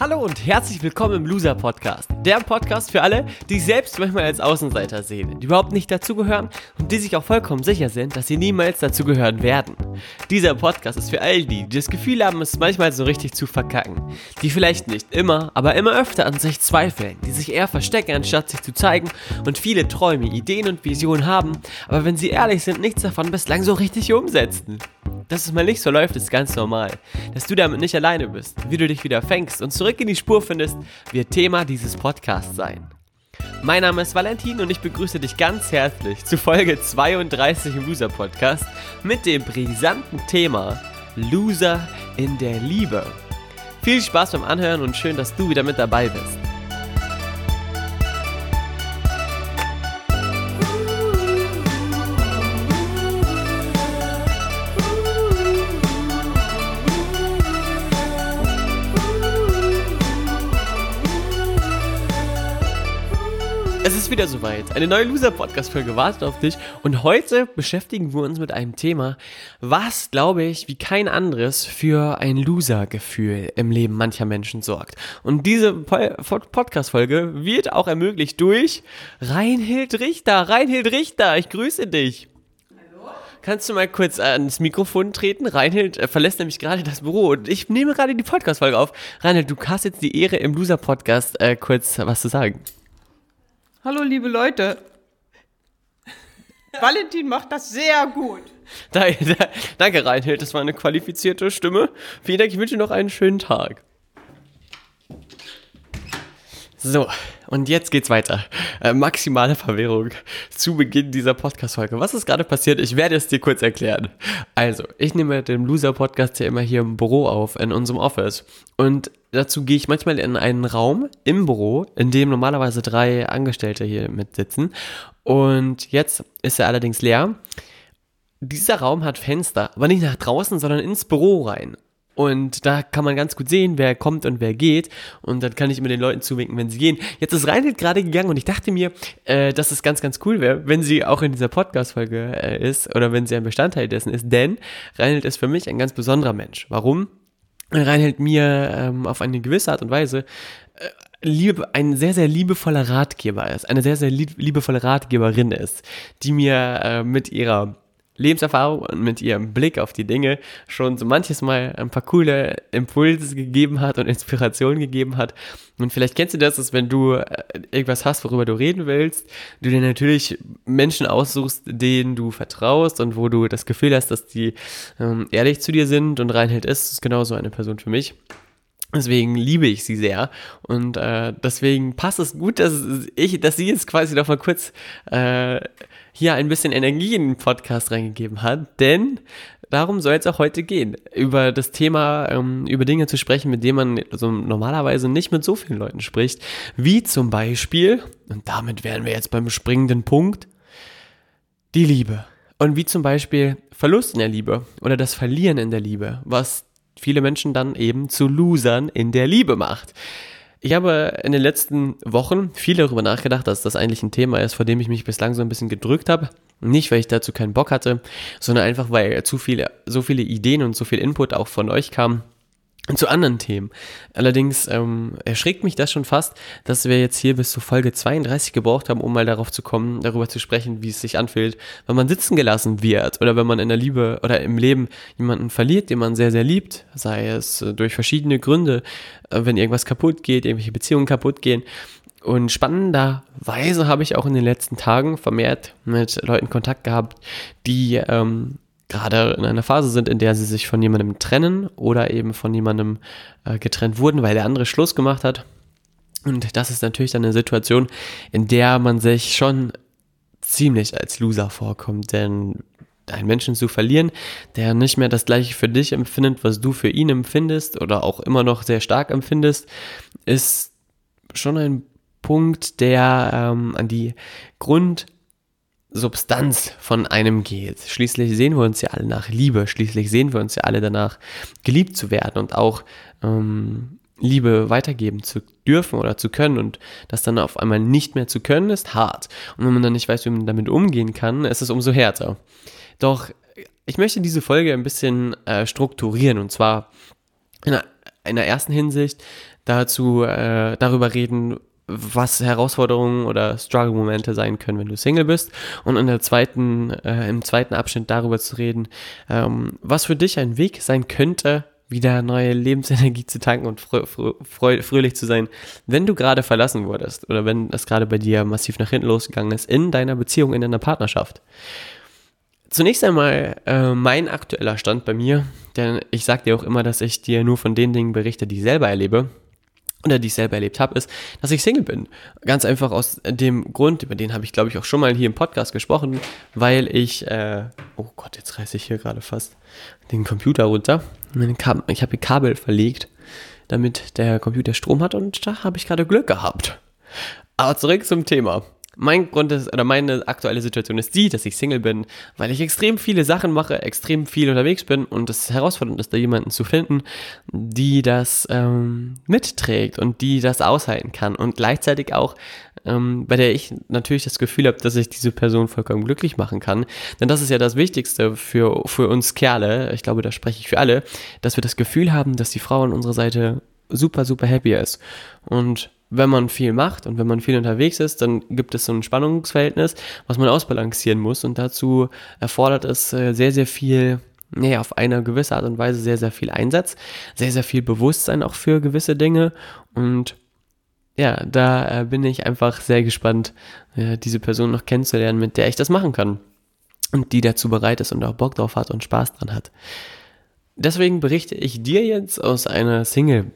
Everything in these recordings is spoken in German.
Hallo und herzlich willkommen im Loser Podcast. Der Podcast für alle, die sich selbst manchmal als Außenseiter sehen, die überhaupt nicht dazugehören und die sich auch vollkommen sicher sind, dass sie niemals dazugehören werden. Dieser Podcast ist für all die, die das Gefühl haben, es manchmal so richtig zu verkacken. Die vielleicht nicht immer, aber immer öfter an sich zweifeln, die sich eher verstecken, anstatt sich zu zeigen und viele Träume, Ideen und Visionen haben, aber wenn sie ehrlich sind, nichts davon bislang so richtig umsetzen. Dass es mal nicht so läuft, ist ganz normal. Dass du damit nicht alleine bist, wie du dich wieder fängst und zurück in die Spur findest, wird Thema dieses Podcasts sein. Mein Name ist Valentin und ich begrüße dich ganz herzlich zu Folge 32 im Loser Podcast mit dem brisanten Thema Loser in der Liebe. Viel Spaß beim Anhören und schön, dass du wieder mit dabei bist. Es ist wieder soweit. Eine neue Loser-Podcast-Folge wartet auf dich. Und heute beschäftigen wir uns mit einem Thema, was, glaube ich, wie kein anderes für ein Loser-Gefühl im Leben mancher Menschen sorgt. Und diese Podcast-Folge wird auch ermöglicht durch Reinhild Richter. Reinhild Richter, ich grüße dich. Hallo? Kannst du mal kurz ans Mikrofon treten? Reinhild äh, verlässt nämlich gerade das Büro und ich nehme gerade die Podcast-Folge auf. Reinhild, du hast jetzt die Ehre, im Loser-Podcast äh, kurz was zu sagen. Hallo, liebe Leute. Valentin macht das sehr gut. Danke, danke, Reinhild. Das war eine qualifizierte Stimme. Vielen Dank. Ich wünsche dir noch einen schönen Tag. So, und jetzt geht's weiter. Äh, maximale Verwirrung zu Beginn dieser Podcast-Folge. Was ist gerade passiert? Ich werde es dir kurz erklären. Also, ich nehme den Loser-Podcast ja immer hier im Büro auf, in unserem Office. Und dazu gehe ich manchmal in einen Raum im Büro, in dem normalerweise drei Angestellte hier mit sitzen. Und jetzt ist er allerdings leer. Dieser Raum hat Fenster, aber nicht nach draußen, sondern ins Büro rein. Und da kann man ganz gut sehen, wer kommt und wer geht. Und dann kann ich immer den Leuten zuwinken, wenn sie gehen. Jetzt ist Reinhold gerade gegangen und ich dachte mir, äh, dass es ganz, ganz cool wäre, wenn sie auch in dieser Podcast-Folge äh, ist oder wenn sie ein Bestandteil dessen ist. Denn Reinhold ist für mich ein ganz besonderer Mensch. Warum? Reinhold mir ähm, auf eine gewisse Art und Weise äh, liebe, ein sehr, sehr liebevoller Ratgeber ist, eine sehr, sehr liebevolle Ratgeberin ist, die mir äh, mit ihrer Lebenserfahrung und mit ihrem Blick auf die Dinge schon so manches Mal ein paar coole Impulse gegeben hat und Inspirationen gegeben hat. Und vielleicht kennst du das, dass wenn du äh, irgendwas hast, worüber du reden willst, du dir natürlich Menschen aussuchst, denen du vertraust und wo du das Gefühl hast, dass die ähm, ehrlich zu dir sind und Reinhold ist, ist genauso eine Person für mich. Deswegen liebe ich sie sehr und äh, deswegen passt es gut, dass ich, dass sie jetzt quasi noch mal kurz äh, hier ein bisschen Energie in den Podcast reingegeben hat, denn darum soll es auch heute gehen, über das Thema, ähm, über Dinge zu sprechen, mit denen man also normalerweise nicht mit so vielen Leuten spricht, wie zum Beispiel, und damit wären wir jetzt beim springenden Punkt, die Liebe. Und wie zum Beispiel Verlust in der Liebe oder das Verlieren in der Liebe, was viele Menschen dann eben zu Losern in der Liebe macht. Ich habe in den letzten Wochen viel darüber nachgedacht, dass das eigentlich ein Thema ist, vor dem ich mich bislang so ein bisschen gedrückt habe. Nicht, weil ich dazu keinen Bock hatte, sondern einfach, weil zu viele, so viele Ideen und so viel Input auch von euch kam, zu anderen Themen. Allerdings ähm, erschreckt mich das schon fast, dass wir jetzt hier bis zur Folge 32 gebraucht haben, um mal darauf zu kommen, darüber zu sprechen, wie es sich anfühlt, wenn man sitzen gelassen wird oder wenn man in der Liebe oder im Leben jemanden verliert, den man sehr, sehr liebt, sei es äh, durch verschiedene Gründe, äh, wenn irgendwas kaputt geht, irgendwelche Beziehungen kaputt gehen. Und spannenderweise habe ich auch in den letzten Tagen vermehrt mit Leuten Kontakt gehabt, die ähm, gerade in einer Phase sind, in der sie sich von jemandem trennen oder eben von jemandem äh, getrennt wurden, weil der andere Schluss gemacht hat. Und das ist natürlich dann eine Situation, in der man sich schon ziemlich als Loser vorkommt, denn einen Menschen zu verlieren, der nicht mehr das gleiche für dich empfindet, was du für ihn empfindest oder auch immer noch sehr stark empfindest, ist schon ein Punkt, der ähm, an die Grund Substanz von einem geht. Schließlich sehen wir uns ja alle nach Liebe, schließlich sehen wir uns ja alle danach, geliebt zu werden und auch ähm, Liebe weitergeben zu dürfen oder zu können und das dann auf einmal nicht mehr zu können, ist hart. Und wenn man dann nicht weiß, wie man damit umgehen kann, ist es umso härter. Doch ich möchte diese Folge ein bisschen äh, strukturieren und zwar in in der ersten Hinsicht dazu äh, darüber reden, was Herausforderungen oder Struggle-Momente sein können, wenn du Single bist. Und in der zweiten, äh, im zweiten Abschnitt darüber zu reden, ähm, was für dich ein Weg sein könnte, wieder neue Lebensenergie zu tanken und frö frö fröhlich zu sein, wenn du gerade verlassen wurdest oder wenn es gerade bei dir massiv nach hinten losgegangen ist in deiner Beziehung, in deiner Partnerschaft. Zunächst einmal äh, mein aktueller Stand bei mir, denn ich sage dir auch immer, dass ich dir nur von den Dingen berichte, die ich selber erlebe oder die ich selber erlebt habe, ist, dass ich Single bin. Ganz einfach aus dem Grund, über den habe ich, glaube ich, auch schon mal hier im Podcast gesprochen, weil ich, äh, oh Gott, jetzt reiße ich hier gerade fast den Computer runter. Ich habe Kabel verlegt, damit der Computer Strom hat und da habe ich gerade Glück gehabt. Aber zurück zum Thema. Mein Grund ist, oder meine aktuelle Situation ist die, dass ich Single bin, weil ich extrem viele Sachen mache, extrem viel unterwegs bin und es herausfordernd ist, da jemanden zu finden, die das ähm, mitträgt und die das aushalten kann und gleichzeitig auch, ähm, bei der ich natürlich das Gefühl habe, dass ich diese Person vollkommen glücklich machen kann. Denn das ist ja das Wichtigste für, für uns Kerle, ich glaube, da spreche ich für alle, dass wir das Gefühl haben, dass die Frau an unserer Seite super, super happy ist. Und wenn man viel macht und wenn man viel unterwegs ist, dann gibt es so ein Spannungsverhältnis, was man ausbalancieren muss. Und dazu erfordert es äh, sehr, sehr viel, nee, auf eine gewisse Art und Weise sehr, sehr viel Einsatz, sehr, sehr viel Bewusstsein auch für gewisse Dinge. Und ja, da äh, bin ich einfach sehr gespannt, äh, diese Person noch kennenzulernen, mit der ich das machen kann und die dazu bereit ist und auch Bock drauf hat und Spaß dran hat. Deswegen berichte ich dir jetzt aus einer Single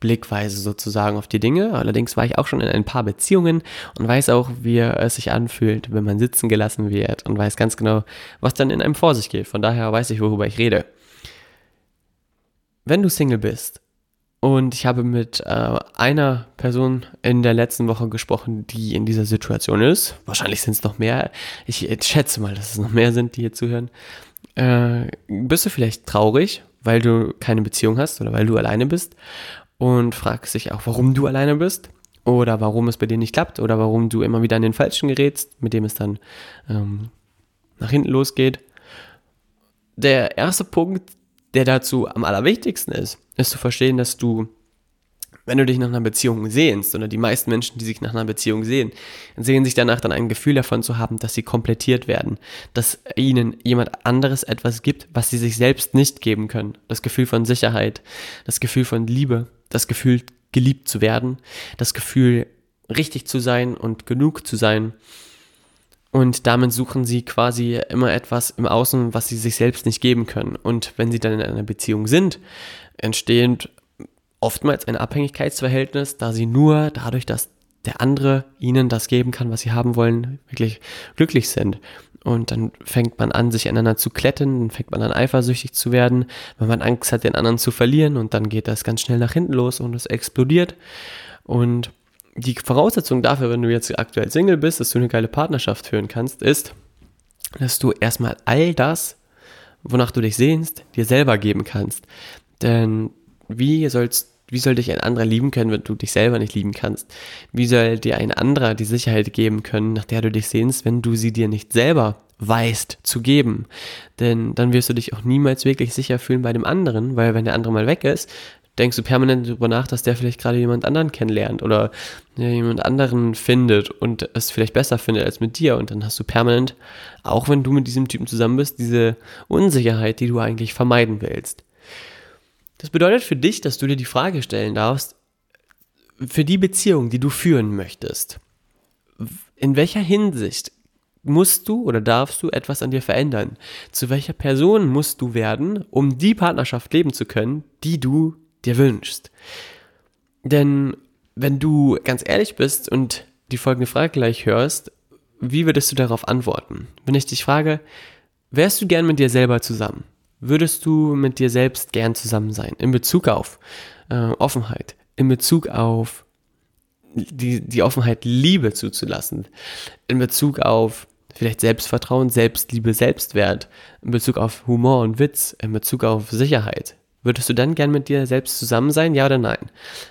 Blickweise sozusagen auf die Dinge. Allerdings war ich auch schon in ein paar Beziehungen und weiß auch, wie es sich anfühlt, wenn man sitzen gelassen wird und weiß ganz genau, was dann in einem vor sich geht. Von daher weiß ich, worüber ich rede. Wenn du Single bist und ich habe mit äh, einer Person in der letzten Woche gesprochen, die in dieser Situation ist, wahrscheinlich sind es noch mehr, ich, ich schätze mal, dass es noch mehr sind, die hier zuhören, äh, bist du vielleicht traurig, weil du keine Beziehung hast oder weil du alleine bist und fragst dich auch, warum du alleine bist oder warum es bei dir nicht klappt oder warum du immer wieder an den Falschen gerätst, mit dem es dann ähm, nach hinten losgeht. Der erste Punkt, der dazu am allerwichtigsten ist, ist zu verstehen, dass du, wenn du dich nach einer Beziehung sehnst, oder die meisten Menschen, die sich nach einer Beziehung sehen, sehen sich danach dann ein Gefühl davon zu haben, dass sie komplettiert werden, dass ihnen jemand anderes etwas gibt, was sie sich selbst nicht geben können. Das Gefühl von Sicherheit, das Gefühl von Liebe, das Gefühl, geliebt zu werden, das Gefühl, richtig zu sein und genug zu sein. Und damit suchen sie quasi immer etwas im Außen, was sie sich selbst nicht geben können. Und wenn sie dann in einer Beziehung sind, entsteht oftmals ein Abhängigkeitsverhältnis, da sie nur dadurch, dass der andere ihnen das geben kann, was sie haben wollen, wirklich glücklich sind. Und dann fängt man an, sich aneinander zu kletten, dann fängt man an, eifersüchtig zu werden, weil man Angst hat, den anderen zu verlieren und dann geht das ganz schnell nach hinten los und es explodiert. Und die Voraussetzung dafür, wenn du jetzt aktuell Single bist, dass du eine geile Partnerschaft führen kannst, ist, dass du erstmal all das, wonach du dich sehnst, dir selber geben kannst. Denn wie sollst wie soll dich ein anderer lieben können, wenn du dich selber nicht lieben kannst? Wie soll dir ein anderer die Sicherheit geben können, nach der du dich sehnst, wenn du sie dir nicht selber weißt zu geben? Denn dann wirst du dich auch niemals wirklich sicher fühlen bei dem anderen, weil wenn der andere mal weg ist, denkst du permanent darüber nach, dass der vielleicht gerade jemand anderen kennenlernt oder jemand anderen findet und es vielleicht besser findet als mit dir. Und dann hast du permanent, auch wenn du mit diesem Typen zusammen bist, diese Unsicherheit, die du eigentlich vermeiden willst. Das bedeutet für dich, dass du dir die Frage stellen darfst, für die Beziehung, die du führen möchtest, in welcher Hinsicht musst du oder darfst du etwas an dir verändern? Zu welcher Person musst du werden, um die Partnerschaft leben zu können, die du dir wünschst? Denn wenn du ganz ehrlich bist und die folgende Frage gleich hörst, wie würdest du darauf antworten? Wenn ich dich frage, wärst du gern mit dir selber zusammen? Würdest du mit dir selbst gern zusammen sein? In Bezug auf äh, Offenheit, in Bezug auf die, die Offenheit, Liebe zuzulassen, in Bezug auf vielleicht Selbstvertrauen, Selbstliebe, Selbstwert, in Bezug auf Humor und Witz, in Bezug auf Sicherheit. Würdest du dann gern mit dir selbst zusammen sein, ja oder nein?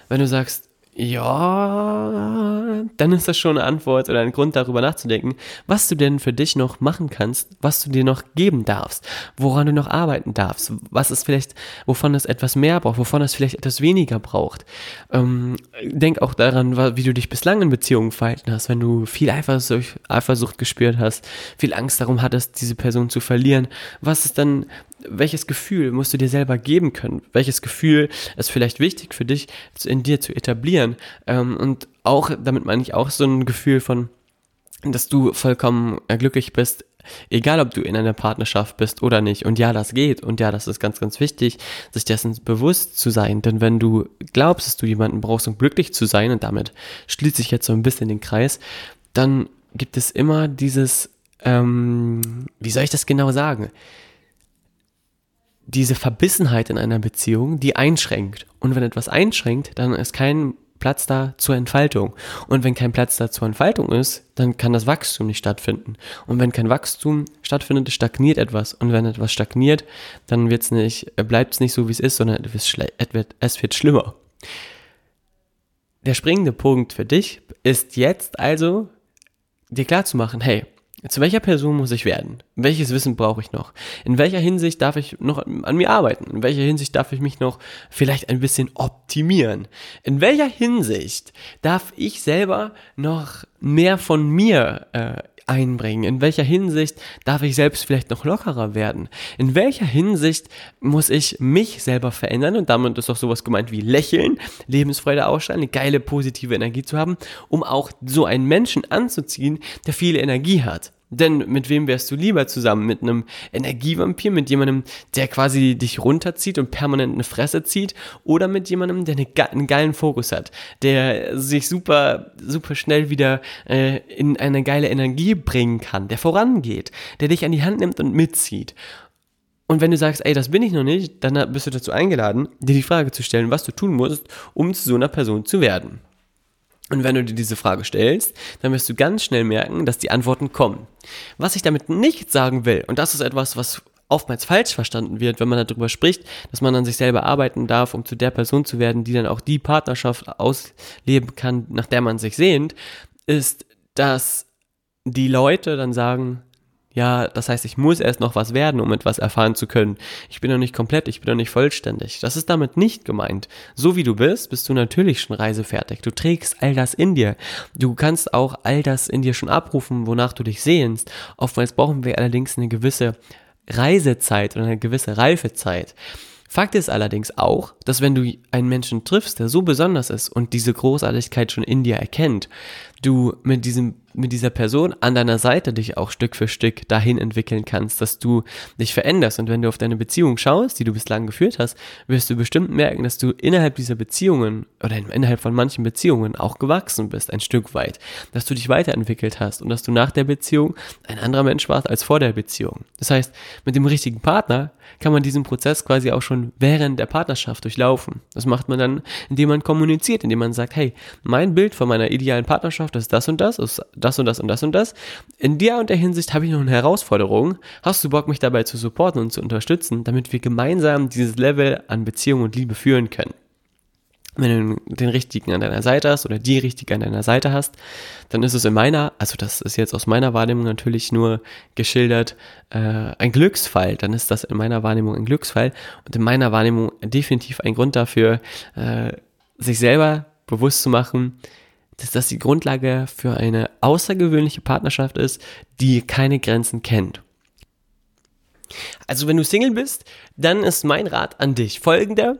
Wenn du sagst, Ja, dann ist das schon eine Antwort oder ein Grund darüber nachzudenken, was du denn für dich noch machen kannst, was du dir noch geben darfst, woran du noch arbeiten darfst, was ist vielleicht, wovon es etwas mehr braucht, wovon es vielleicht etwas weniger braucht. Ähm, denk auch daran, wie du dich bislang in Beziehungen verhalten hast, wenn du viel Eifersucht, Eifersucht gespürt hast, viel Angst darum hattest, diese Person zu verlieren. Was ist dann welches Gefühl musst du dir selber geben können? Welches Gefühl ist vielleicht wichtig für dich in dir zu etablieren? Ähm, und auch, damit meine ich auch so ein Gefühl von, dass du vollkommen glücklich bist, egal ob du in einer Partnerschaft bist oder nicht. Und ja, das geht. Und ja, das ist ganz, ganz wichtig, sich dessen bewusst zu sein. Denn wenn du glaubst, dass du jemanden brauchst, um glücklich zu sein, und damit schließe ich jetzt so ein bisschen den Kreis, dann gibt es immer dieses, ähm, wie soll ich das genau sagen? Diese Verbissenheit in einer Beziehung, die einschränkt. Und wenn etwas einschränkt, dann ist kein Platz da zur Entfaltung. Und wenn kein Platz da zur Entfaltung ist, dann kann das Wachstum nicht stattfinden. Und wenn kein Wachstum stattfindet, stagniert etwas. Und wenn etwas stagniert, dann wird's nicht, bleibt es nicht so, wie es ist, sondern es wird, schlimmer. Der springende Punkt für dich ist jetzt also, dir klar zu machen, hey, zu welcher Person muss ich werden? Welches Wissen brauche ich noch? In welcher Hinsicht darf ich noch an mir arbeiten? In welcher Hinsicht darf ich mich noch vielleicht ein bisschen optimieren? In welcher Hinsicht darf ich selber noch mehr von mir äh, einbringen? In welcher Hinsicht darf ich selbst vielleicht noch lockerer werden? In welcher Hinsicht muss ich mich selber verändern? Und damit ist auch sowas gemeint wie lächeln, Lebensfreude ausstrahlen, eine geile positive Energie zu haben, um auch so einen Menschen anzuziehen, der viel Energie hat. Denn mit wem wärst du lieber zusammen? Mit einem Energievampir, mit jemandem, der quasi dich runterzieht und permanent eine Fresse zieht? Oder mit jemandem, der eine, einen geilen Fokus hat, der sich super, super schnell wieder äh, in eine geile Energie bringen kann, der vorangeht, der dich an die Hand nimmt und mitzieht? Und wenn du sagst, ey, das bin ich noch nicht, dann bist du dazu eingeladen, dir die Frage zu stellen, was du tun musst, um zu so einer Person zu werden. Und wenn du dir diese Frage stellst, dann wirst du ganz schnell merken, dass die Antworten kommen. Was ich damit nicht sagen will, und das ist etwas, was oftmals falsch verstanden wird, wenn man darüber spricht, dass man an sich selber arbeiten darf, um zu der Person zu werden, die dann auch die Partnerschaft ausleben kann, nach der man sich sehnt, ist, dass die Leute dann sagen, ja, das heißt, ich muss erst noch was werden, um etwas erfahren zu können. Ich bin noch nicht komplett, ich bin noch nicht vollständig. Das ist damit nicht gemeint. So wie du bist, bist du natürlich schon reisefertig. Du trägst all das in dir. Du kannst auch all das in dir schon abrufen, wonach du dich sehnst. Oftmals brauchen wir allerdings eine gewisse Reisezeit oder eine gewisse Reifezeit. Fakt ist allerdings auch, dass wenn du einen Menschen triffst, der so besonders ist und diese Großartigkeit schon in dir erkennt, du mit diesem mit dieser Person an deiner Seite dich auch Stück für Stück dahin entwickeln kannst, dass du dich veränderst. Und wenn du auf deine Beziehung schaust, die du bislang geführt hast, wirst du bestimmt merken, dass du innerhalb dieser Beziehungen oder innerhalb von manchen Beziehungen auch gewachsen bist, ein Stück weit. Dass du dich weiterentwickelt hast und dass du nach der Beziehung ein anderer Mensch warst als vor der Beziehung. Das heißt, mit dem richtigen Partner kann man diesen Prozess quasi auch schon während der Partnerschaft durchlaufen. Das macht man dann, indem man kommuniziert, indem man sagt, hey, mein Bild von meiner idealen Partnerschaft ist das und das, ist das und das und das und das. In der und der Hinsicht habe ich noch eine Herausforderung. Hast du Bock, mich dabei zu supporten und zu unterstützen, damit wir gemeinsam dieses Level an Beziehung und Liebe führen können? Wenn du den richtigen an deiner Seite hast oder die richtige an deiner Seite hast, dann ist es in meiner, also das ist jetzt aus meiner Wahrnehmung natürlich nur geschildert, äh, ein Glücksfall. Dann ist das in meiner Wahrnehmung ein Glücksfall und in meiner Wahrnehmung definitiv ein Grund dafür, äh, sich selber bewusst zu machen, dass das die Grundlage für eine außergewöhnliche Partnerschaft ist, die keine Grenzen kennt. Also wenn du Single bist, dann ist mein Rat an dich folgender.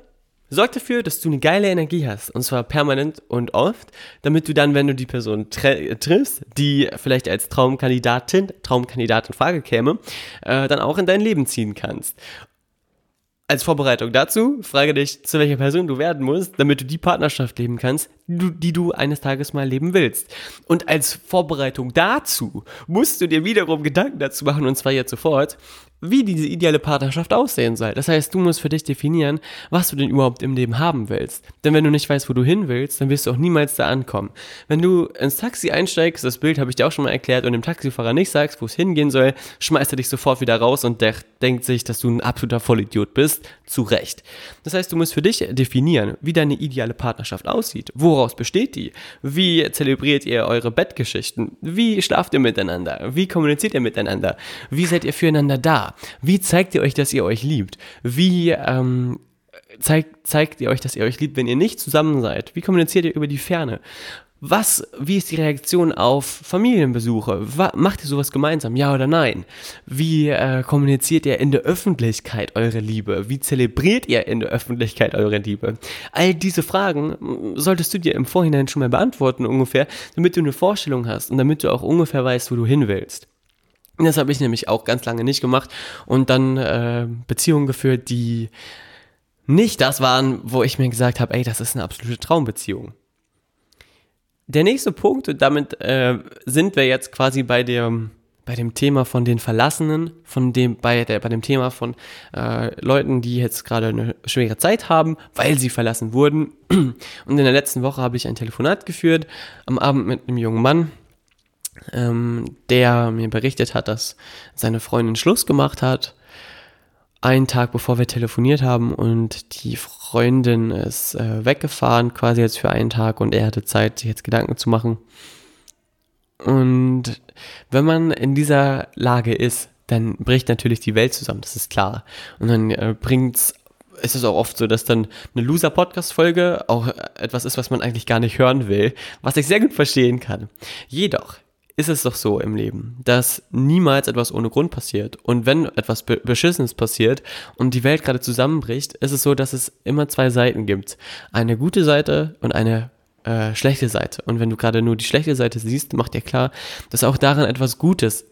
Sorg dafür, dass du eine geile Energie hast, und zwar permanent und oft, damit du dann, wenn du die Person triffst, die vielleicht als Traumkandidatin, Traumkandidat in Frage käme, äh, dann auch in dein Leben ziehen kannst als Vorbereitung dazu, frage dich, zu welcher Person du werden musst, damit du die Partnerschaft leben kannst, die du, eines Tages mal leben willst. Und als Vorbereitung dazu musst du dir wiederum Gedanken dazu machen, und zwar jetzt sofort, wie diese ideale Partnerschaft aussehen soll. Das heißt, du musst für dich definieren, was du denn überhaupt im Leben haben willst. Denn wenn du nicht weißt, wo du hin willst, dann wirst du auch niemals da ankommen. Wenn du ins Taxi einsteigst, das Bild habe ich dir auch schon mal erklärt, und dem Taxifahrer nicht sagst, wo es hingehen soll, schmeißt er dich sofort wieder raus und der denkt sich, dass du ein absoluter Vollidiot bist. Zu Recht. Das heißt, du musst für dich definieren, wie deine ideale Partnerschaft aussieht. Woraus besteht die? Wie zelebriert ihr eure Bettgeschichten? Wie schlaft ihr miteinander? Wie kommuniziert ihr miteinander? Wie seid ihr füreinander da? Wie zeigt ihr euch, dass ihr euch liebt? Wie ähm, zeigt, zeigt ihr euch, dass ihr euch liebt, wenn ihr nicht zusammen seid? Wie kommuniziert ihr über die Ferne? Was, wie ist die Reaktion auf Familienbesuche? Was, macht ihr sowas gemeinsam, ja oder nein? Wie äh, kommuniziert ihr in der Öffentlichkeit eure Liebe? Wie zelebriert ihr in der Öffentlichkeit eure Liebe? All diese Fragen solltest du dir im Vorhinein schon mal beantworten ungefähr, damit du eine Vorstellung hast und damit du auch ungefähr weißt, wo du hin willst. Das habe ich nämlich auch ganz lange nicht gemacht und dann äh, Beziehungen geführt, die nicht das waren, wo ich mir gesagt habe, ey, das ist eine absolute Traumbeziehung. Der nächste Punkt, und damit äh, sind wir jetzt quasi bei dem, bei dem Thema von den Verlassenen, von dem, bei, der, bei dem Thema von äh, Leuten, die jetzt gerade eine schwere Zeit haben, weil sie verlassen wurden. Und in der letzten Woche habe ich ein Telefonat geführt, am Abend mit einem jungen Mann, ähm, der mir berichtet hat, dass seine Freundin Schluss gemacht hat. Einen Tag bevor wir telefoniert haben und die Freundin ist äh, weggefahren, quasi jetzt für einen Tag und er hatte Zeit, sich jetzt Gedanken zu machen. Und wenn man in dieser Lage ist, dann bricht natürlich die Welt zusammen, das ist klar. Und dann äh, bringt's es ist auch oft so, dass dann eine Loser-Podcast-Folge auch etwas ist, was man eigentlich gar nicht hören will, was ich sehr gut verstehen kann. Jedoch ist es doch so im Leben, dass niemals etwas ohne Grund passiert. Und wenn etwas Be Beschissenes passiert und die Welt gerade zusammenbricht, ist es so, dass es immer zwei Seiten gibt. Eine gute Seite und eine äh, schlechte Seite. Und wenn du gerade nur die schlechte Seite siehst, macht dir klar, dass auch daran etwas Gutes,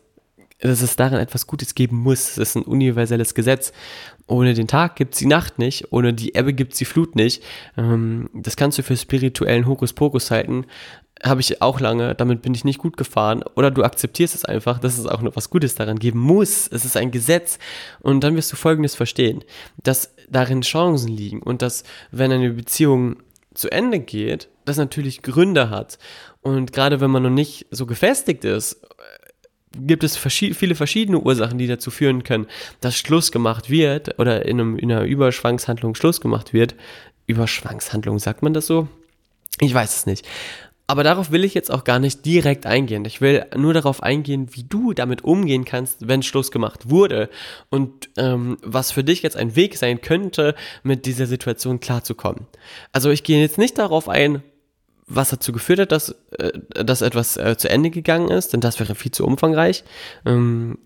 dass es daran etwas Gutes geben muss. Es ist ein universelles Gesetz. Ohne den Tag gibt's die Nacht nicht, ohne die Ebbe gibt's die Flut nicht. Ähm, das kannst du für spirituellen Hokuspokus halten, habe ich auch lange, damit bin ich nicht gut gefahren. Oder du akzeptierst es einfach, dass es auch noch was Gutes daran geben muss. Es ist ein Gesetz. Und dann wirst du Folgendes verstehen, dass darin Chancen liegen und dass, wenn eine Beziehung zu Ende geht, das natürlich Gründe hat. Und gerade wenn man noch nicht so gefestigt ist, gibt es verschied viele verschiedene Ursachen, die dazu führen können, dass Schluss gemacht wird oder in, einem, in einer Überschwangshandlung Schluss gemacht wird. Überschwangshandlung, sagt man das so? Ich weiß es nicht. Aber darauf will ich jetzt auch gar nicht direkt eingehen. Ich will nur darauf eingehen, wie du damit umgehen kannst, wenn Schluss gemacht wurde und ähm, was für dich jetzt ein Weg sein könnte, mit dieser Situation klarzukommen. Also ich gehe jetzt nicht darauf ein, was dazu geführt hat, dass, äh, dass etwas äh, zu Ende gegangen ist, denn das wäre viel zu umfangreich. Ähm,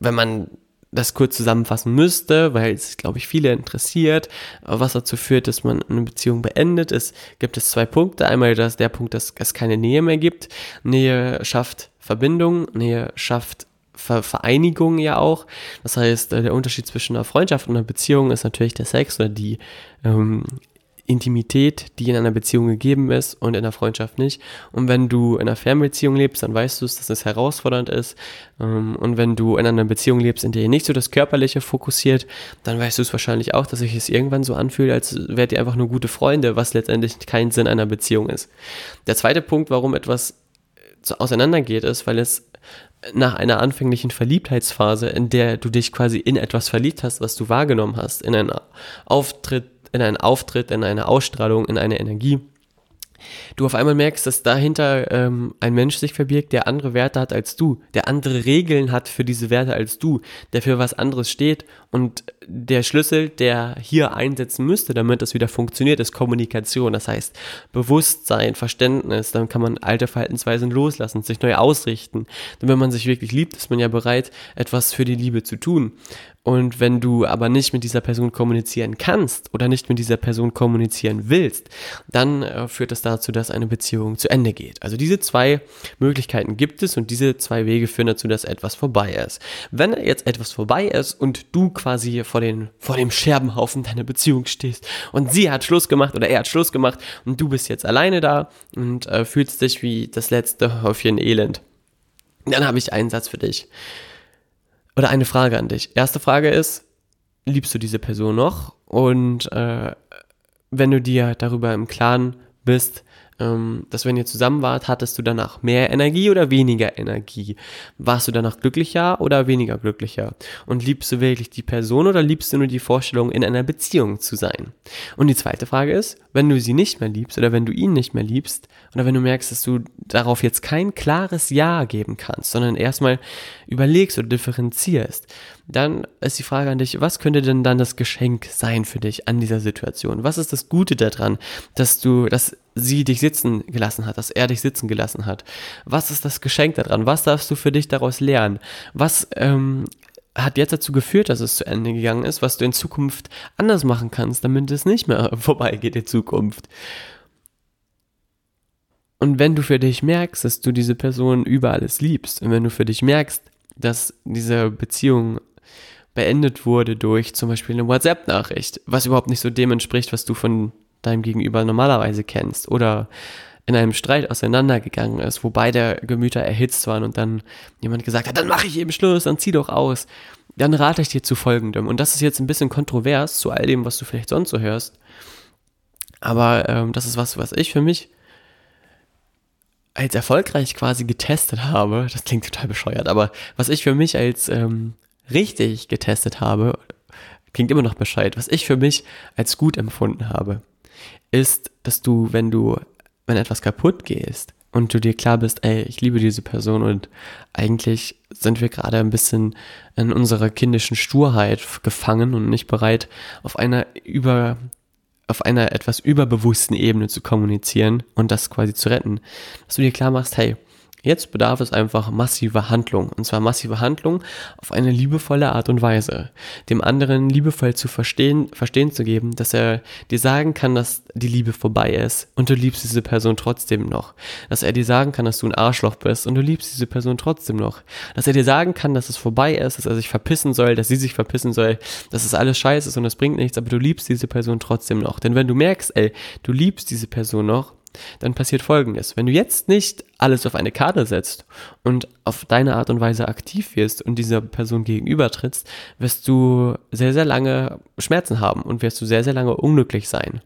wenn man das kurz zusammenfassen müsste, weil es, glaube ich, viele interessiert, was dazu führt, dass man eine Beziehung beendet, ist, gibt es zwei Punkte. Einmal dass der Punkt, dass es keine Nähe mehr gibt. Nähe schafft Verbindung, Nähe schafft Ver Vereinigung ja auch. Das heißt, äh, der Unterschied zwischen einer Freundschaft und einer Beziehung ist natürlich der Sex oder die ähm, Intimität, die in einer Beziehung gegeben ist und in einer Freundschaft nicht. Und wenn du in einer Fernbeziehung lebst, dann weißt du es, dass es herausfordernd ist. Ähm, und wenn du in einer Beziehung lebst, in der ihr nicht so das Körperliche fokussiert, dann weißt du es wahrscheinlich auch, dass sich es irgendwann so anfühlt, als wärt ihr einfach nur gute Freunde, was letztendlich kein Sinn einer Beziehung ist. Der zweite Punkt, warum etwas auseinandergeht, ist, weil es nach einer anfänglichen Verliebtheitsphase, in der du dich quasi in etwas verliebt hast, was du wahrgenommen hast, in einen Auftritt, in einen Auftritt, in eine Ausstrahlung, in eine Energie, du auf einmal merkst, dass dahinter ähm, ein Mensch sich verbirgt, der andere Werte hat als du, der andere Regeln hat für diese Werte als du, der für was anderes steht und der Schlüssel, der hier einsetzen müsste, damit das wieder funktioniert, ist Kommunikation. Das heißt Bewusstsein, Verständnis, dann kann man alte Verhaltensweisen loslassen, sich neu ausrichten. Denn wenn man sich wirklich liebt, ist man ja bereit, etwas für die Liebe zu tun. Und wenn du aber nicht mit dieser Person kommunizieren kannst oder nicht mit dieser Person kommunizieren willst, dann äh, führt das dazu, dass eine Beziehung zu Ende geht. Also diese zwei Möglichkeiten gibt es und diese zwei Wege führen dazu, dass etwas vorbei ist. Wenn jetzt etwas vorbei ist und du quasi vor, den, vor dem Scherbenhaufen deiner Beziehung stehst und sie hat Schluss gemacht oder er hat Schluss gemacht und du bist jetzt alleine da und äh, fühlst dich wie das letzte Häufchen Elend, dann habe ich einen Satz für dich Oder eine Frage an dich. Erste Frage ist, liebst du diese Person noch? Und äh, wenn du dir darüber im Klaren bist, dass wenn ihr zusammen wart, hattest du danach mehr Energie oder weniger Energie? Warst du danach glücklicher oder weniger glücklicher? Und liebst du wirklich die Person oder liebst du nur die Vorstellung, in einer Beziehung zu sein? Und die zweite Frage ist, wenn du sie nicht mehr liebst oder wenn du ihn nicht mehr liebst oder wenn du merkst, dass du darauf jetzt kein klares Ja geben kannst, sondern erstmal überlegst oder differenzierst, dann ist die Frage an dich, was könnte denn dann das Geschenk sein für dich an dieser Situation? Was ist das Gute daran, dass du, dass sie dich sitzen gelassen hat, dass er dich sitzen gelassen hat? Was ist das Geschenk daran? Was darfst du für dich daraus lernen? Was ähm, hat jetzt dazu geführt, dass es zu Ende gegangen ist, was du in Zukunft anders machen kannst, damit es nicht mehr vorbeigeht in Zukunft? Und wenn du für dich merkst, dass du diese Person über alles liebst und wenn du für dich merkst, dass diese Beziehung beendet wurde durch zum Beispiel eine WhatsApp-Nachricht, was überhaupt nicht so dem entspricht, was du von deinem Gegenüber normalerweise kennst oder in einem Streit auseinandergegangen ist, wo beide Gemüter erhitzt waren und dann jemand gesagt hat, dann mache ich eben Schluss, dann zieh doch aus, dann rate ich dir zu folgendem. Und das ist jetzt ein bisschen kontrovers zu all dem, was du vielleicht sonst so hörst. Aber ähm, das ist was, was ich für mich als erfolgreich quasi getestet habe. Das klingt total bescheuert, aber was ich für mich als ähm, richtig getestet habe, klingt immer noch Bescheid, was ich für mich als gut empfunden habe, ist, dass du, wenn du, wenn etwas kaputt gehst und du dir klar bist, ey, ich liebe diese Person und eigentlich sind wir gerade ein bisschen in unserer kindischen Sturheit gefangen und nicht bereit, auf einer über auf einer etwas überbewussten Ebene zu kommunizieren und das quasi zu retten, dass du dir klar machst, hey, Jetzt bedarf es einfach massiver Handlung. Und zwar massive Handlung auf eine liebevolle Art und Weise. Dem anderen liebevoll zu verstehen, verstehen zu geben, dass er dir sagen kann, dass die Liebe vorbei ist und du liebst diese Person trotzdem noch. Dass er dir sagen kann, dass du ein Arschloch bist und du liebst diese Person trotzdem noch. Dass er dir sagen kann, dass es vorbei ist, dass er sich verpissen soll, dass sie sich verpissen soll, dass es alles scheiße ist und es bringt nichts, aber du liebst diese Person trotzdem noch. Denn wenn du merkst, ey, du liebst diese Person noch, dann passiert Folgendes. Wenn du jetzt nicht alles auf eine Karte setzt und auf deine Art und Weise aktiv wirst und dieser Person gegenüber trittst, wirst du sehr, sehr lange Schmerzen haben und wirst du sehr, sehr lange unglücklich sein.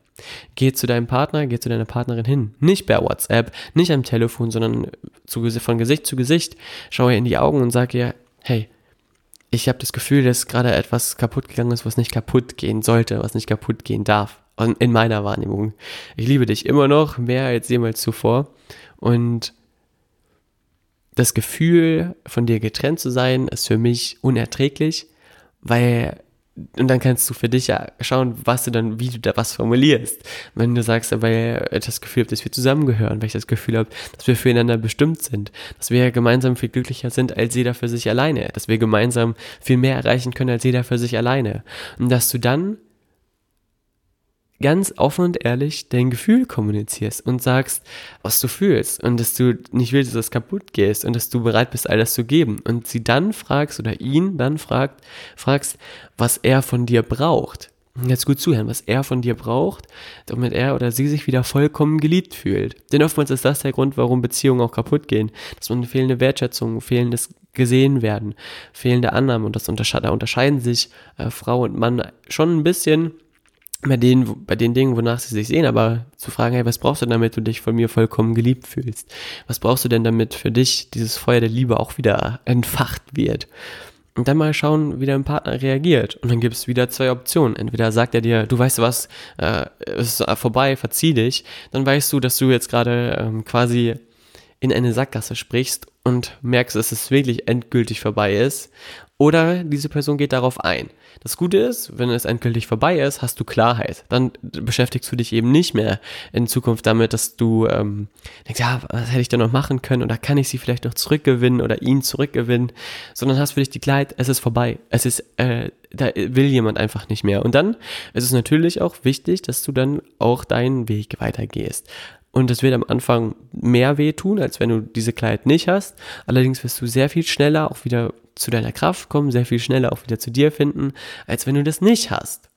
Geh zu deinem Partner, geh zu deiner Partnerin hin. Nicht per WhatsApp, nicht am Telefon, sondern zu, von Gesicht zu Gesicht. Schau ihr in die Augen und sag ihr, hey, ich habe das Gefühl, dass gerade etwas kaputt gegangen ist, was nicht kaputt gehen sollte, was nicht kaputt gehen darf in meiner Wahrnehmung. Ich liebe dich immer noch mehr als jemals zuvor. Und das Gefühl, von dir getrennt zu sein, ist für mich unerträglich, weil und dann kannst du für dich ja schauen, was du dann, wie du da was formulierst. Wenn du sagst, weil ich das Gefühl habe, dass wir zusammengehören, weil ich das Gefühl habe, dass wir füreinander bestimmt sind, dass wir gemeinsam viel glücklicher sind als jeder für sich alleine, dass wir gemeinsam viel mehr erreichen können als jeder für sich alleine. Und dass du dann ganz offen und ehrlich dein Gefühl kommunizierst und sagst, was du fühlst und dass du nicht willst, dass es kaputt gehst und dass du bereit bist, all das zu geben und sie dann fragst oder ihn dann fragt, fragst, was er von dir braucht. Jetzt gut zuhören, was er von dir braucht, damit er oder sie sich wieder vollkommen geliebt fühlt. Denn oftmals ist das der Grund, warum Beziehungen auch kaputt gehen. Dass man fehlende Wertschätzung, fehlendes gesehen werden, fehlende Annahmen und das untersche da unterscheiden sich äh, Frau und Mann schon ein bisschen bei den, bei den Dingen, wonach sie sich sehen, aber zu fragen, hey, was brauchst du, damit du dich von mir vollkommen geliebt fühlst? Was brauchst du denn, damit für dich dieses Feuer der Liebe auch wieder entfacht wird? Und dann mal schauen, wie dein Partner reagiert. Und dann gibt es wieder zwei Optionen. Entweder sagt er dir, du weißt was, äh, es ist vorbei, verzieh dich. Dann weißt du, dass du jetzt gerade ähm, quasi in eine Sackgasse sprichst und merkst, dass es wirklich endgültig vorbei ist. Oder diese Person geht darauf ein. Das Gute ist, wenn es endgültig vorbei ist, hast du Klarheit. Dann beschäftigst du dich eben nicht mehr in Zukunft damit, dass du ähm, denkst, ja, was hätte ich denn noch machen können oder kann ich sie vielleicht noch zurückgewinnen oder ihn zurückgewinnen, sondern hast für dich die Klarheit, es ist vorbei. Es ist, äh, da will jemand einfach nicht mehr. Und dann ist es natürlich auch wichtig, dass du dann auch deinen Weg weitergehst. Und es wird am Anfang mehr wehtun, als wenn du diese Klarheit nicht hast. Allerdings wirst du sehr viel schneller auch wieder zu deiner Kraft kommen, sehr viel schneller auch wieder zu dir finden, als wenn du das nicht hast.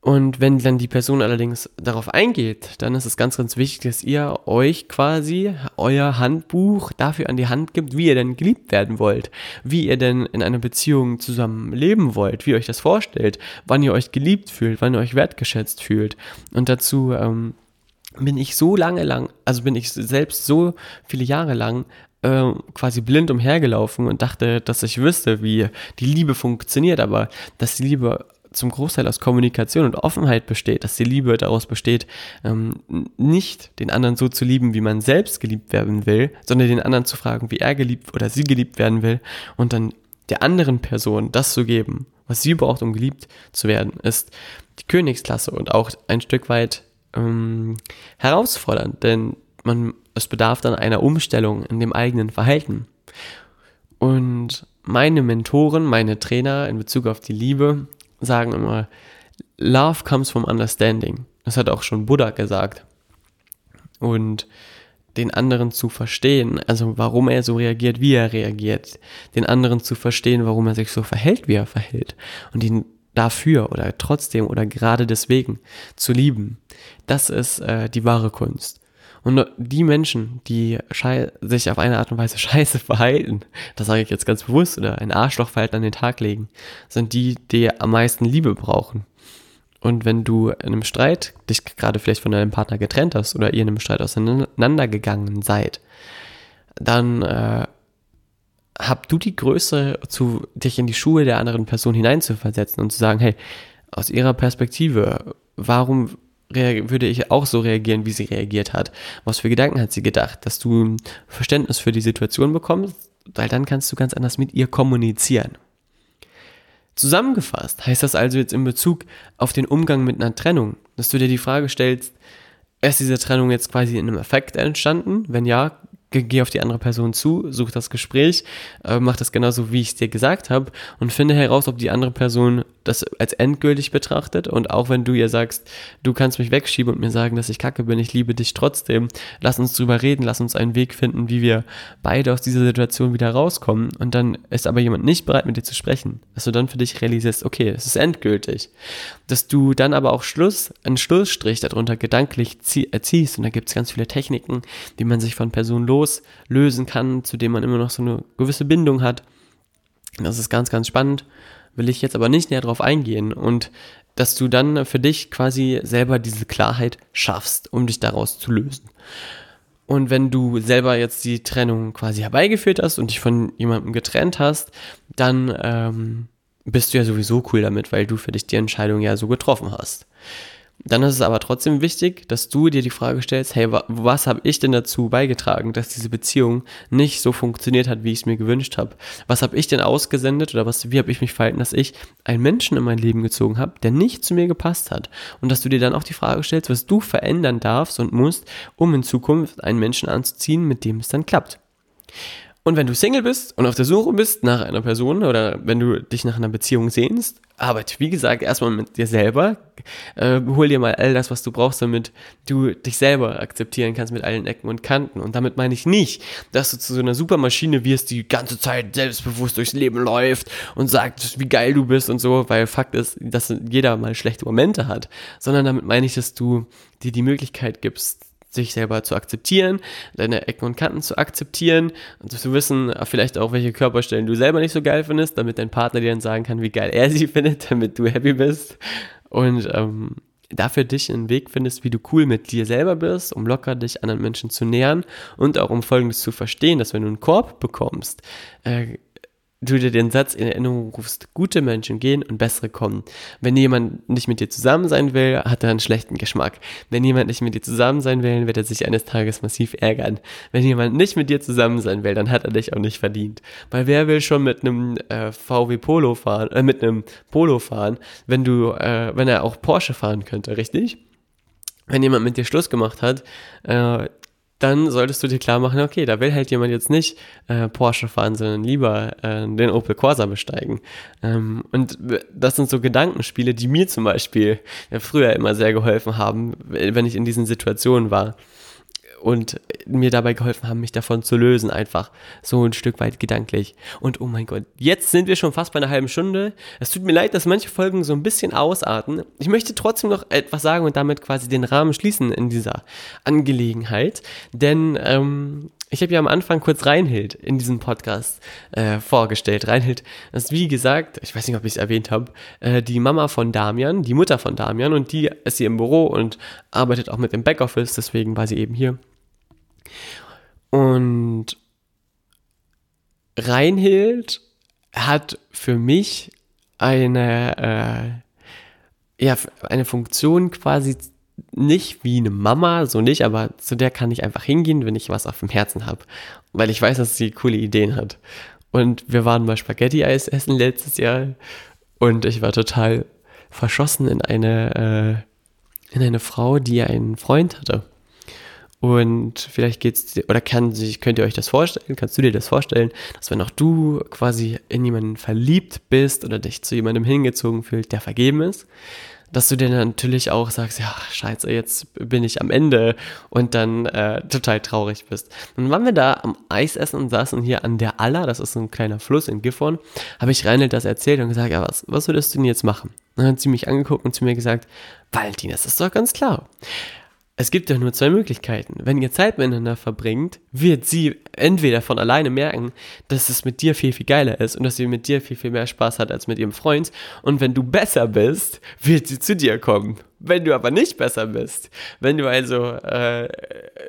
Und wenn dann die Person allerdings darauf eingeht, dann ist es ganz, ganz wichtig, dass ihr euch quasi euer Handbuch dafür an die Hand gibt, wie ihr denn geliebt werden wollt, wie ihr denn in einer Beziehung zusammen leben wollt, wie ihr euch das vorstellt, wann ihr euch geliebt fühlt, wann ihr euch wertgeschätzt fühlt. Und dazu ähm, bin ich so lange lang, also bin ich selbst so viele Jahre lang äh, quasi blind umhergelaufen und dachte, dass ich wüsste, wie die Liebe funktioniert, aber dass die Liebe zum Großteil aus Kommunikation und Offenheit besteht, dass die Liebe daraus besteht, ähm, nicht den anderen so zu lieben, wie man selbst geliebt werden will, sondern den anderen zu fragen, wie er geliebt oder sie geliebt werden will und dann der anderen Person das zu geben, was sie braucht, um geliebt zu werden, ist die Königsklasse und auch ein Stück weit ähm, herausfordernd, denn man, es bedarf dann einer Umstellung in dem eigenen Verhalten. Und meine Mentoren, meine Trainer in Bezug auf die Liebe sagen immer, Love comes from understanding. Das hat auch schon Buddha gesagt. Und den anderen zu verstehen, also warum er so reagiert, wie er reagiert, den anderen zu verstehen, warum er sich so verhält, wie er verhält und ihn dafür oder trotzdem oder gerade deswegen zu lieben, das ist äh, die wahre Kunst. Und die Menschen, die sich auf eine Art und Weise scheiße verhalten, das sage ich jetzt ganz bewusst, oder ein Arschlochverhalten an den Tag legen, sind die, die am meisten Liebe brauchen. Und wenn du in einem Streit dich gerade vielleicht von deinem Partner getrennt hast oder ihr in einem Streit auseinandergegangen seid, dann äh, habt du die Größe, zu, dich in die Schuhe der anderen Person hineinzuversetzen und zu sagen, hey, aus ihrer Perspektive, warum würde ich auch so reagieren, wie sie reagiert hat. Was für Gedanken hat sie gedacht, dass du Verständnis für die Situation bekommst, weil dann kannst du ganz anders mit ihr kommunizieren. Zusammengefasst heißt das also jetzt in Bezug auf den Umgang mit einer Trennung, dass du dir die Frage stellst, ist diese Trennung jetzt quasi in einem Effekt entstanden? Wenn ja, geh auf die andere Person zu, such das Gespräch, äh, mach das genauso, wie ich es dir gesagt habe und finde heraus, ob die andere Person das als endgültig betrachtet. Und auch wenn du ihr sagst, du kannst mich wegschieben und mir sagen, dass ich kacke bin, ich liebe dich trotzdem, lass uns drüber reden, lass uns einen Weg finden, wie wir beide aus dieser Situation wieder rauskommen. Und dann ist aber jemand nicht bereit mit dir zu sprechen, dass du dann für dich realisierst, okay, es ist endgültig, dass du dann aber auch Schluss, einen Schlussstrich darunter gedanklich ziehst. Und da gibt es ganz viele Techniken, wie man sich von Personen loslösen kann, zu denen man immer noch so eine gewisse Bindung hat. Das ist ganz, ganz spannend will ich jetzt aber nicht näher drauf eingehen und dass du dann für dich quasi selber diese Klarheit schaffst, um dich daraus zu lösen. Und wenn du selber jetzt die Trennung quasi herbeigeführt hast und dich von jemandem getrennt hast, dann ähm, bist du ja sowieso cool damit, weil du für dich die Entscheidung ja so getroffen hast. Dann ist es aber trotzdem wichtig, dass du dir die Frage stellst, hey, was habe ich denn dazu beigetragen, dass diese Beziehung nicht so funktioniert hat, wie ich es mir gewünscht habe? Was habe ich denn ausgesendet oder was, wie habe ich mich verhalten, dass ich einen Menschen in mein Leben gezogen habe, der nicht zu mir gepasst hat? Und dass du dir dann auch die Frage stellst, was du verändern darfst und musst, um in Zukunft einen Menschen anzuziehen, mit dem es dann klappt. Und wenn du Single bist und auf der Suche bist nach einer Person oder wenn du dich nach einer Beziehung sehnst, arbeit, wie gesagt, erstmal mit dir selber. Äh, hol dir mal all das, was du brauchst, damit du dich selber akzeptieren kannst mit allen Ecken und Kanten. Und damit meine ich nicht, dass du zu so einer Supermaschine wirst, die ganze Zeit selbstbewusst durchs Leben läuft und sagt, wie geil du bist und so, weil Fakt ist, dass jeder mal schlechte Momente hat. Sondern damit meine ich, dass du dir die Möglichkeit gibst, sich selber zu akzeptieren, deine Ecken und Kanten zu akzeptieren und zu wissen, vielleicht auch, welche Körperstellen du selber nicht so geil findest, damit dein Partner dir dann sagen kann, wie geil er sie findet, damit du happy bist. Und ähm, dafür dich einen Weg findest, wie du cool mit dir selber bist, um locker dich anderen Menschen zu nähern und auch um Folgendes zu verstehen, dass wenn du einen Korb bekommst, äh, du dir den Satz in Erinnerung rufst, gute Menschen gehen und bessere kommen. Wenn jemand nicht mit dir zusammen sein will, hat er einen schlechten Geschmack. Wenn jemand nicht mit dir zusammen sein will, wird er sich eines Tages massiv ärgern. Wenn jemand nicht mit dir zusammen sein will, dann hat er dich auch nicht verdient. Weil wer will schon mit einem äh, VW Polo fahren, äh, mit einem Polo fahren, wenn du, äh, wenn er auch Porsche fahren könnte, richtig? wenn jemand mit dir Schluss gemacht hat, äh, dann solltest du dir klar machen, okay, da will halt jemand jetzt nicht äh, Porsche fahren, sondern lieber äh, den Opel Corsa besteigen. Ähm, und das sind so Gedankenspiele, die mir zum Beispiel früher immer sehr geholfen haben, wenn ich in diesen Situationen war. Und mir dabei geholfen haben, mich davon zu lösen, einfach so ein Stück weit gedanklich. Und oh mein Gott, jetzt sind wir schon fast bei einer halben Stunde. Es tut mir leid, dass manche Folgen so ein bisschen ausarten. Ich möchte trotzdem noch etwas sagen und damit quasi den Rahmen schließen in dieser Angelegenheit, denn ähm, ich habe ja am Anfang kurz Reinhild in diesem Podcast äh, vorgestellt. Reinhild ist, wie gesagt, ich weiß nicht, ob ich es erwähnt habe, äh, die Mama von Damian, die Mutter von Damian und die ist hier im Büro und arbeitet auch mit dem Backoffice, deswegen war sie eben hier. Und Reinhild hat für mich eine, äh, ja, eine Funktion quasi nicht wie eine Mama, so nicht, aber zu der kann ich einfach hingehen, wenn ich was auf dem Herzen habe. Weil ich weiß, dass sie coole Ideen hat. Und wir waren mal Spaghetti-Eis essen letztes Jahr und ich war total verschossen in eine, äh, in eine Frau, die einen Freund hatte. Und vielleicht geht's, oder kann sich, könnt ihr euch das vorstellen, kannst du dir das vorstellen, dass wenn auch du quasi in jemanden verliebt bist oder dich zu jemandem hingezogen fühlst, der vergeben ist, dass du dir natürlich auch sagst, ja, scheiße, jetzt bin ich am Ende und dann äh, total traurig bist. Und waren wir da am Eisessen und saßen hier an der Aller, das ist so ein kleiner Fluss in Gifhorn, habe ich Reinhold das erzählt und gesagt, ja, was, was würdest du denn jetzt machen? Und dann hat sie mich angeguckt und zu mir gesagt, Valentin, das ist doch ganz klar es gibt ja nur zwei Möglichkeiten. Wenn ihr Zeit miteinander verbringt, wird sie entweder von alleine merken, dass es mit dir viel, viel geiler ist und dass sie mit dir viel, viel mehr Spaß hat als mit ihrem Freund. Und wenn du besser bist, wird sie zu dir kommen. Wenn du aber nicht besser bist, wenn du also, äh,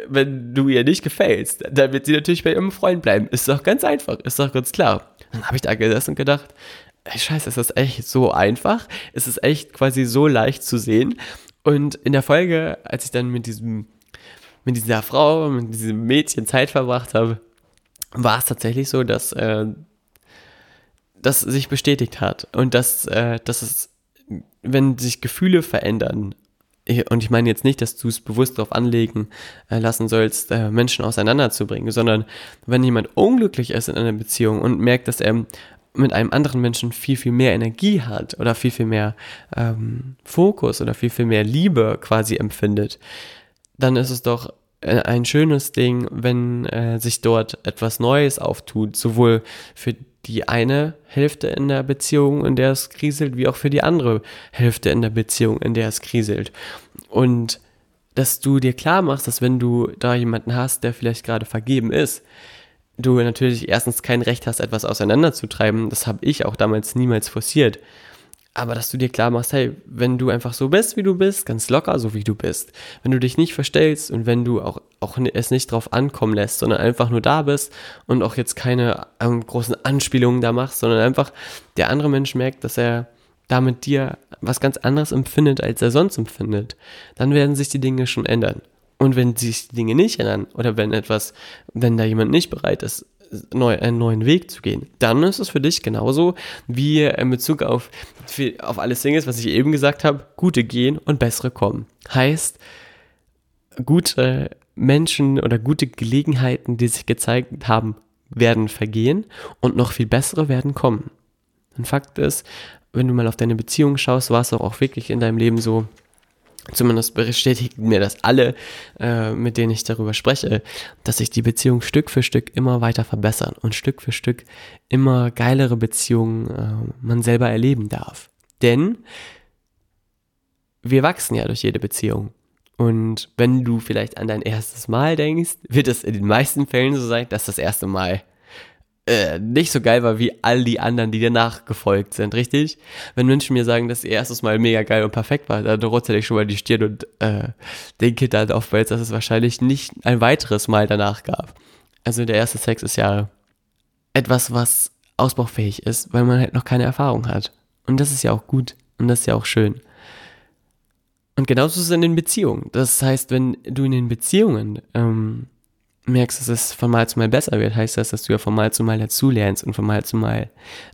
wenn du ihr nicht gefällst, dann wird sie natürlich bei ihrem Freund bleiben. Ist doch ganz einfach, ist doch ganz klar. Dann habe ich da gesessen und gedacht, ey, scheiße, ist das echt so einfach? Ist es echt quasi so leicht zu sehen? Und in der Folge, als ich dann mit diesem, mit dieser Frau, mit diesem Mädchen Zeit verbracht habe, war es tatsächlich so, dass äh, das sich bestätigt hat. Und dass, äh, dass es, wenn sich Gefühle verändern, und ich meine jetzt nicht, dass du es bewusst darauf anlegen äh, lassen sollst, äh, Menschen auseinanderzubringen, sondern wenn jemand unglücklich ist in einer Beziehung und merkt, dass er mit einem anderen Menschen viel, viel mehr Energie hat oder viel, viel mehr ähm, Fokus oder viel, viel mehr Liebe quasi empfindet, dann ist es doch äh, ein schönes Ding, wenn äh, sich dort etwas Neues auftut, sowohl für die eine Hälfte in der Beziehung, in der es kriselt, wie auch für die andere Hälfte in der Beziehung, in der es kriselt. Und dass du dir klar machst, dass wenn du da jemanden hast, der vielleicht gerade vergeben ist, du natürlich erstens kein Recht hast, etwas auseinanderzutreiben. Das habe ich auch damals niemals forciert. Aber dass du dir klar machst, hey, wenn du einfach so bist, wie du bist, ganz locker, so wie du bist, wenn du dich nicht verstellst und wenn du auch, auch es nicht drauf ankommen lässt, sondern einfach nur da bist und auch jetzt keine ähm, großen Anspielungen da machst, sondern einfach der andere Mensch merkt, dass er da mit dir was ganz anderes empfindet, als er sonst empfindet, dann werden sich die Dinge schon ändern. Und wenn sich die Dinge nicht ändern oder wenn etwas, wenn da jemand nicht bereit ist, neu, einen neuen Weg zu gehen, dann ist es für dich genauso wie in Bezug auf, auf alle Singles, was ich eben gesagt habe, gute gehen und bessere kommen. Heißt, gute Menschen oder gute Gelegenheiten, die sich gezeigt haben, werden vergehen und noch viel bessere werden kommen. Ein Fakt ist, wenn du mal auf deine Beziehung schaust, war es auch, auch wirklich in deinem Leben so, zumindest bestätigen mir das alle, äh, mit denen ich darüber spreche, dass sich die Beziehungen Stück für Stück immer weiter verbessern und Stück für Stück immer geilere Beziehungen äh, man selber erleben darf. Denn wir wachsen ja durch jede Beziehung. Und wenn du vielleicht an dein erstes Mal denkst, wird es in den meisten Fällen so sein, dass das erste Mal äh, nicht so geil war wie all die anderen, die danach gefolgt sind, richtig? Wenn Menschen mir sagen, dass ihr erstes Mal mega geil und perfekt war, dann rotze ich schon mal die Stirn und äh, denke dann oftmals, dass es wahrscheinlich nicht ein weiteres Mal danach gab. Also der erste Sex ist ja etwas, was ausbaufähig ist, weil man halt noch keine Erfahrung hat. Und das ist ja auch gut und das ist ja auch schön. Und genauso ist es in den Beziehungen. Das heißt, wenn du in den Beziehungen ähm, merkst, dass es von Mal zu Mal besser wird, heißt das, dass du ja von Mal zu Mal dazulernst und von Mal zu Mal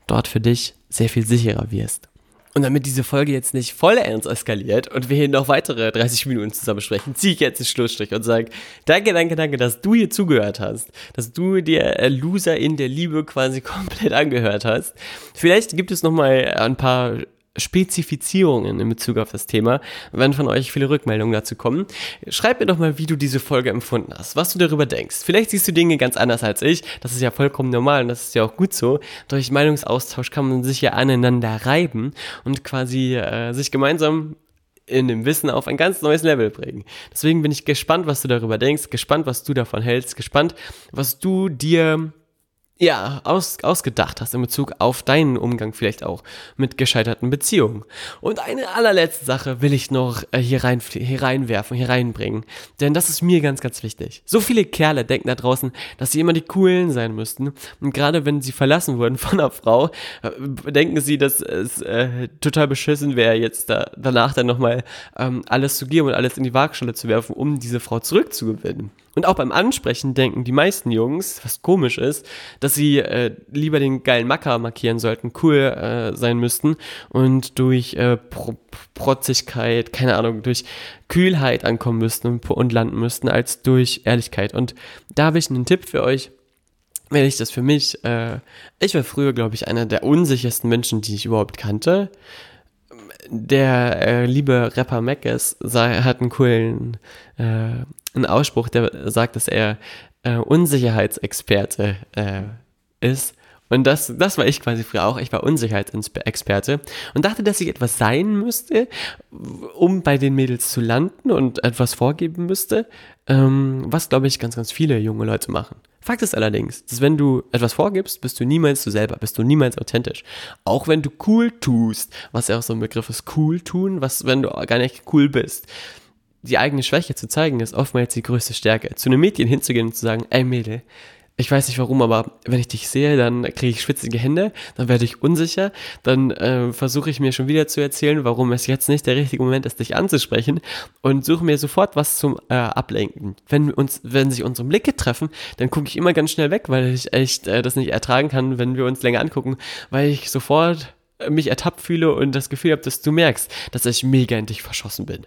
dort für dich sehr viel sicherer wirst. Und damit diese Folge jetzt nicht voll ernst eskaliert und wir hier noch weitere 30 Minuten zusammen sprechen, ziehe ich jetzt den Schlussstrich und sage, danke, danke, danke, dass du hier zugehört hast, dass du dir Loser in der Liebe quasi komplett angehört hast. Vielleicht gibt es noch mal ein paar Spezifizierungen in Bezug auf das Thema, wenn von euch viele Rückmeldungen dazu kommen. Schreib mir doch mal, wie du diese Folge empfunden hast, was du darüber denkst. Vielleicht siehst du Dinge ganz anders als ich, das ist ja vollkommen normal und das ist ja auch gut so. Durch Meinungsaustausch kann man sich ja aneinander reiben und quasi äh, sich gemeinsam in dem Wissen auf ein ganz neues Level bringen. Deswegen bin ich gespannt, was du darüber denkst, gespannt, was du davon hältst, gespannt, was du dir ja, aus, ausgedacht hast in Bezug auf deinen Umgang vielleicht auch mit gescheiterten Beziehungen. Und eine allerletzte Sache will ich noch äh, hier, rein, hier reinwerfen, hier reinbringen. Denn das ist mir ganz, ganz wichtig. So viele Kerle denken da draußen, dass sie immer die Coolen sein müssten. Und gerade wenn sie verlassen wurden von einer Frau, äh, denken sie, dass es äh, total beschissen wäre, jetzt da, danach dann nochmal ähm, alles zu geben und alles in die Waagschale zu werfen, um diese Frau zurückzugewinnen. Und auch beim Ansprechen denken die meisten Jungs, was komisch ist, dass sie äh, lieber den geilen Macker markieren sollten, cool äh, sein müssten und durch äh, Pro Protzigkeit, keine Ahnung, durch Kühlheit ankommen müssten und, landen müssten, als durch Ehrlichkeit. Und da habe ich einen Tipp für euch wenn ich das für mich, äh, ich war früher, glaube ich, einer der unsichersten Menschen, die ich überhaupt kannte. Der äh, liebe Rapper Mackes hat einen coolen äh, einen Ausspruch, der sagt, dass er äh, Unsicherheitsexperte äh, ist. Und das, das war ich quasi früher auch. Ich war Unsicherheitsexperte und dachte, dass ich etwas sein müsste, um bei den Mädels zu landen und etwas vorgeben müsste, ähm, was, glaube ich, ganz, ganz viele junge Leute machen. Fakt ist allerdings, dass wenn du etwas vorgibst, bist du niemals du selber, bist du niemals authentisch. Auch wenn du cool tust, was ja auch so ein Begriff ist, cool tun, was, wenn du gar nicht cool bist die eigene Schwäche zu zeigen, ist oftmals die größte Stärke. Zu einem Mädchen hinzugehen und zu sagen, ey Mädel, ich weiß nicht warum, aber wenn ich dich sehe, dann kriege ich schwitzige Hände, dann werde ich unsicher, dann äh, versuche ich mir schon wieder zu erzählen, warum es jetzt nicht der richtige Moment ist, dich anzusprechen und suche mir sofort was zum äh, Ablenken. Wenn uns, wenn sich unsere Blicke treffen, dann gucke ich immer ganz schnell weg, weil ich echt äh, das nicht ertragen kann, wenn wir uns länger angucken, weil ich sofort mich ertappt fühle und das Gefühl habe, dass du merkst, dass ich mega in dich verschossen bin.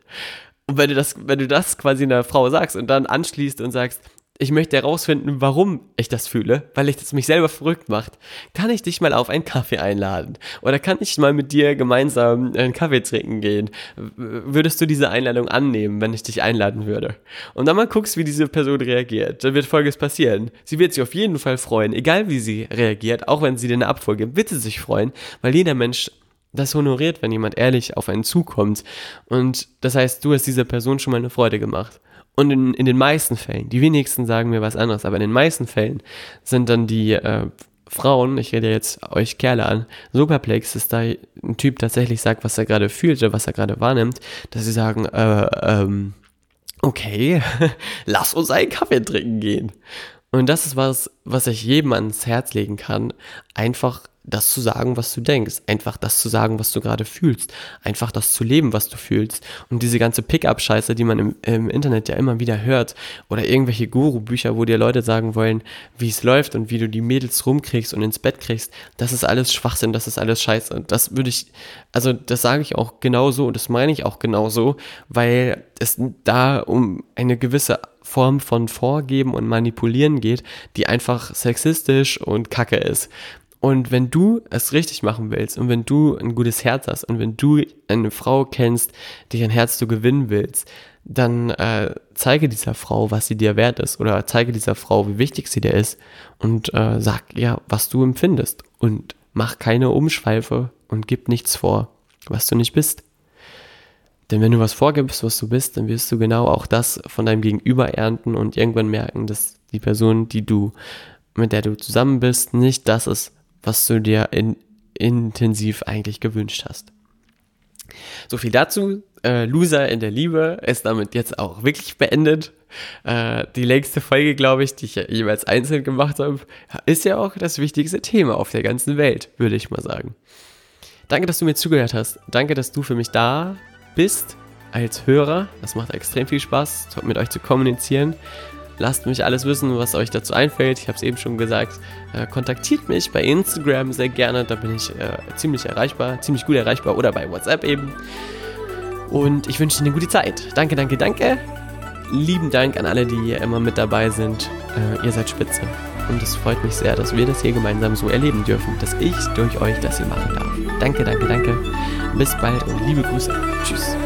Und wenn du das, wenn du das quasi einer Frau sagst und dann anschließt und sagst, ich möchte herausfinden, warum ich das fühle, weil ich das mich selber verrückt macht, kann ich dich mal auf einen Kaffee einladen? Oder kann ich mal mit dir gemeinsam einen Kaffee trinken gehen? Würdest du diese Einladung annehmen, wenn ich dich einladen würde? Und dann mal guckst, wie diese Person reagiert. Dann wird Folgendes passieren. Sie wird sich auf jeden Fall freuen, egal wie sie reagiert, auch wenn sie dir eine Abfolge gibt, wird sie sich freuen, weil jeder Mensch das honoriert, wenn jemand ehrlich auf einen zukommt. Und das heißt, du hast dieser Person schon mal eine Freude gemacht. Und in, in den meisten Fällen, die wenigsten sagen mir was anderes, aber in den meisten Fällen sind dann die äh, Frauen, ich rede jetzt euch Kerle an, so perplex, dass da ein Typ tatsächlich sagt, was er gerade fühlt oder was er gerade wahrnimmt, dass sie sagen, äh, ähm, okay, lass uns einen Kaffee trinken gehen. Und das ist was, was ich jedem ans Herz legen kann, einfach das zu sagen, was du denkst, einfach das zu sagen, was du gerade fühlst, einfach das zu leben, was du fühlst. Und diese ganze Pickup-Scheiße, die man im, im, Internet ja immer wieder hört, oder irgendwelche Guru-Bücher, wo dir Leute sagen wollen, wie es läuft und wie du die Mädels rumkriegst und ins Bett kriegst, das ist alles Schwachsinn, das ist alles Scheiße. Und das würde ich, also das sage ich auch genauso und das meine ich auch genauso, weil es da um eine gewisse Form von Vorgeben und Manipulieren geht, die einfach sexistisch und kacke ist. Und wenn du es richtig machen willst und wenn du ein gutes Herz hast und wenn du eine Frau kennst, die ein Herz du gewinnen willst, dann äh, zeige dieser Frau, was sie dir wert ist oder zeige dieser Frau, wie wichtig sie dir ist und äh, sag ja, was du empfindest und mach keine Umschweife und gib nichts vor, was du nicht bist. Denn wenn du was vorgibst, was du bist, dann wirst du genau auch das von deinem Gegenüber ernten und irgendwann merken, dass die Person, die du, mit der du zusammen bist, nicht das ist, was du dir in, intensiv eigentlich gewünscht hast. So viel dazu. Äh, Loser in der Liebe ist damit jetzt auch wirklich beendet. Äh, die längste Folge, glaube ich, die ich jeweils einzeln gemacht habe, ist ja auch das wichtigste Thema auf der ganzen Welt, würde ich mal sagen. Danke, dass du mir zugehört hast. Danke, dass du für mich da bist als Hörer. Das macht extrem viel Spaß, mit euch zu kommunizieren. Lasst mich alles wissen, was euch dazu einfällt. Ich habe es eben schon gesagt. Äh, kontaktiert mich bei Instagram sehr gerne. Da bin ich äh, ziemlich erreichbar, ziemlich gut erreichbar oder bei WhatsApp eben. Und ich wünsche Ihnen eine gute Zeit. Danke, danke, danke. Lieben Dank an alle, die immer mit dabei sind. Äh, ihr seid spitze. Und es freut mich sehr, dass wir das hier gemeinsam so erleben dürfen, dass ich durch euch das hier machen darf. Danke, danke, danke. Bis bald und liebe Grüße. Tschüss.